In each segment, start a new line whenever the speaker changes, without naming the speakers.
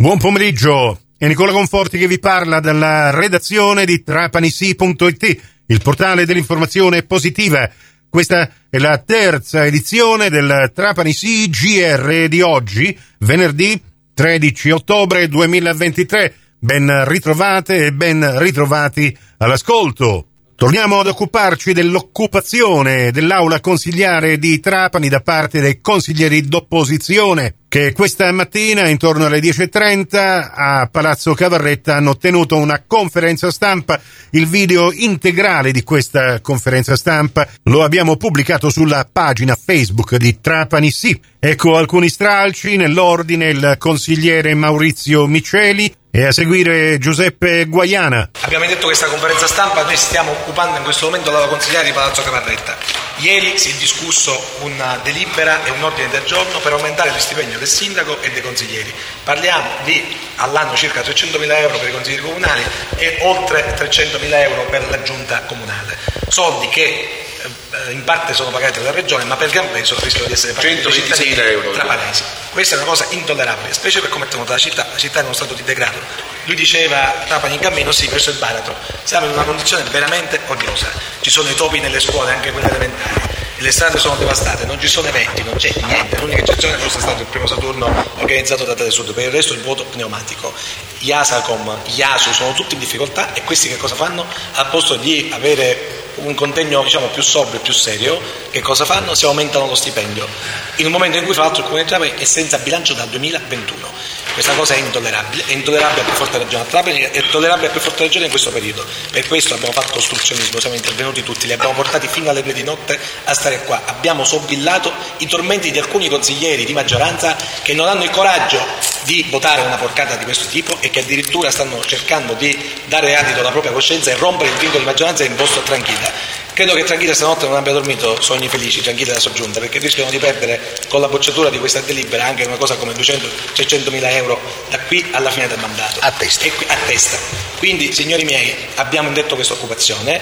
Buon pomeriggio, è Nicola Conforti che vi parla dalla redazione di trapanisi.it, il portale dell'informazione positiva. Questa è la terza edizione del Trapanisi GR di oggi, venerdì 13 ottobre 2023. Ben ritrovate e ben ritrovati all'ascolto. Torniamo ad occuparci dell'occupazione dell'aula consigliare di Trapani da parte dei consiglieri d'opposizione che questa mattina intorno alle 10.30 a Palazzo Cavarretta hanno tenuto una conferenza stampa. Il video integrale di questa conferenza stampa lo abbiamo pubblicato sulla pagina Facebook di Trapani Sì. Ecco alcuni stralci nell'ordine il consigliere Maurizio Miceli, e a seguire Giuseppe Guaiana.
Abbiamo detto questa conferenza stampa, noi stiamo occupando in questo momento dalla consigliare di Palazzo Cavarretta. Ieri si è discusso una delibera e un ordine del giorno per aumentare lo stipendio del sindaco e dei consiglieri. Parliamo di all'anno circa 300 mila euro per i consiglieri comunali e oltre 300 mila euro per la giunta comunale. Soldi che eh, in parte sono pagati dalla regione, ma per gran peso rischiano di essere pagati dai cittadini euro, trapanesi. Questa è una cosa intollerabile, specie per come è tenuta la città, la città è in uno stato di degrado. Lui diceva Trapani in cammino, sì, questo è il baratro. Siamo in una condizione veramente odiosa. Ci sono i topi nelle scuole, anche quelle elementari. Le strade sono devastate, non ci sono eventi, non c'è niente. L'unica eccezione è stato il primo Saturno organizzato da Telesud, per il resto il vuoto pneumatico. Iasacom, Iasu sono tutti in difficoltà e questi che cosa fanno? Al posto di avere un contegno diciamo, più sobrio e più serio, che cosa fanno? Si aumentano lo stipendio. In un momento in cui fra l'altro il Comune di Trapani è senza bilancio dal 2021. Questa cosa è intollerabile, è intollerabile a più forte ragione a Trapani, è intollerabile a più forte ragione in questo periodo. Per questo abbiamo fatto ostruzionismo, siamo intervenuti tutti, li abbiamo portati fino alle due di notte a stare qua. Abbiamo sobbillato i tormenti di alcuni consiglieri di maggioranza che non hanno il coraggio di votare una porcata di questo tipo e che addirittura stanno cercando di dare adito alla propria coscienza e rompere il vincolo di maggioranza in posto tranquilla. Credo che Tranquilla stanotte non abbia dormito sogni felici, Tranquilla da soggiunta, perché rischiano di perdere con la bocciatura di questa delibera anche una cosa come 200-300 mila euro da qui alla fine del mandato.
A testa.
Qui, a testa. Quindi, signori miei, abbiamo indetto questa occupazione,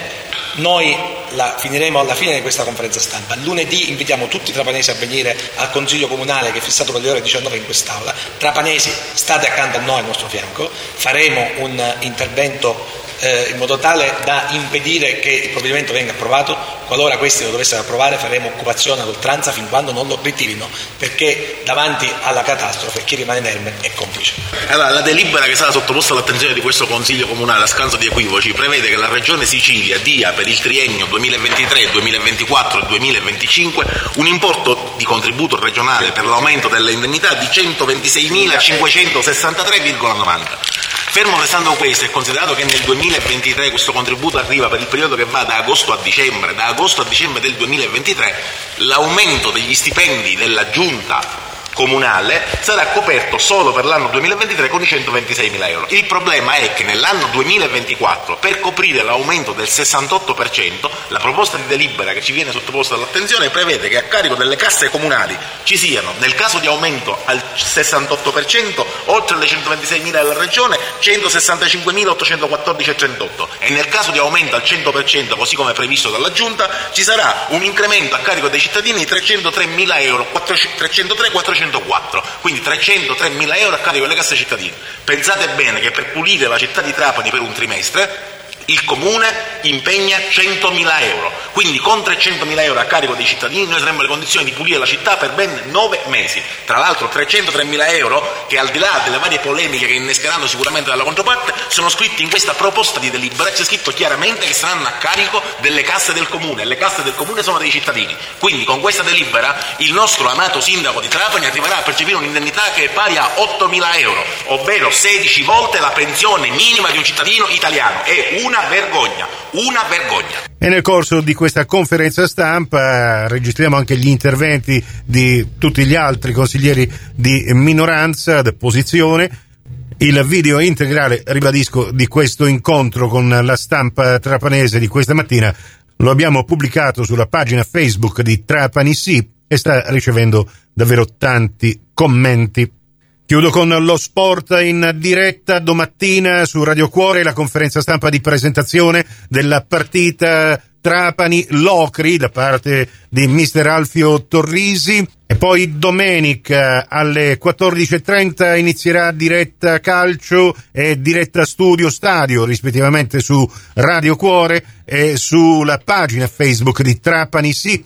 noi la finiremo alla fine di questa conferenza stampa. Lunedì invitiamo tutti i trapanesi a venire al Consiglio Comunale che è fissato per le ore 19 in quest'Aula. Trapanesi, state accanto a noi, al nostro fianco, faremo un intervento eh, in modo tale da impedire che il provvedimento venga approvato. Qualora questi lo dovessero approvare faremo occupazione ad oltranza fin quando non lo ritirino, perché davanti alla catastrofe chi rimane inerme è complice.
Allora, la delibera che sarà sottoposta all'attenzione di questo Consiglio Comunale a scanso di equivoci prevede che la Regione Sicilia dia per il triennio 2023, 2024 e 2025 un importo di contributo regionale per l'aumento delle indennità di 126.563,90 Fermo restando questo e considerato che nel 2023 questo contributo arriva per il periodo che va da agosto a dicembre, da agosto a dicembre del 2023 l'aumento degli stipendi della giunta comunale sarà coperto solo per l'anno 2023 con i 126 mila euro. Il problema è che nell'anno 2024, per coprire l'aumento del 68%, la proposta di delibera che ci viene sottoposta all'attenzione prevede che a carico delle casse comunali ci siano, nel caso di aumento al 68%, oltre alle 126 mila della regione, 165.814,38 e nel caso di aumento al 100%, così come previsto dalla Giunta, ci sarà un incremento a carico dei cittadini di 303 mila euro, 303 400 304, quindi 303 mila euro a carico delle casse cittadine. Pensate bene che per pulire la città di Trapani per un trimestre il comune impegna 100.000 euro, quindi con 300.000 euro a carico dei cittadini noi saremmo nelle condizioni di pulire la città per ben 9 mesi. Tra l'altro 303.000 euro che al di là delle varie polemiche che innescheranno sicuramente dalla controparte sono scritti in questa proposta di delibera, c'è scritto chiaramente che saranno a carico delle casse del comune e le casse del comune sono dei cittadini. Quindi con questa delibera il nostro amato sindaco di Trapani arriverà a percepire un'indennità che è pari a 8.000 euro, ovvero 16 volte la pensione minima di un cittadino italiano. È una una vergogna, una vergogna.
E nel corso di questa conferenza stampa registriamo anche gli interventi di tutti gli altri consiglieri di minoranza, d'opposizione. Il video integrale, ribadisco, di questo incontro con la stampa trapanese di questa mattina lo abbiamo pubblicato sulla pagina Facebook di Trapani Sì e sta ricevendo davvero tanti commenti. Chiudo con lo sport in diretta domattina su Radio Cuore, la conferenza stampa di presentazione della partita Trapani Locri da parte di mister Alfio Torrisi. E poi domenica alle 14.30 inizierà diretta calcio e diretta studio stadio rispettivamente su Radio Cuore e sulla pagina Facebook di Trapani. Sì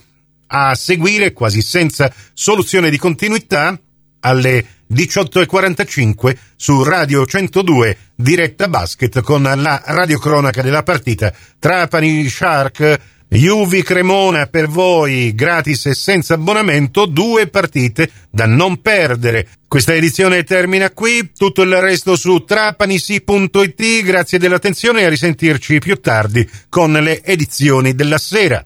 a seguire quasi senza soluzione di continuità alle 18.45 su Radio 102 diretta basket con la radiocronaca della partita Trapani Shark Juvi Cremona per voi gratis e senza abbonamento, due partite da non perdere. Questa edizione termina qui, tutto il resto su trapanisi.it, grazie dell'attenzione e a risentirci più tardi con le edizioni della sera.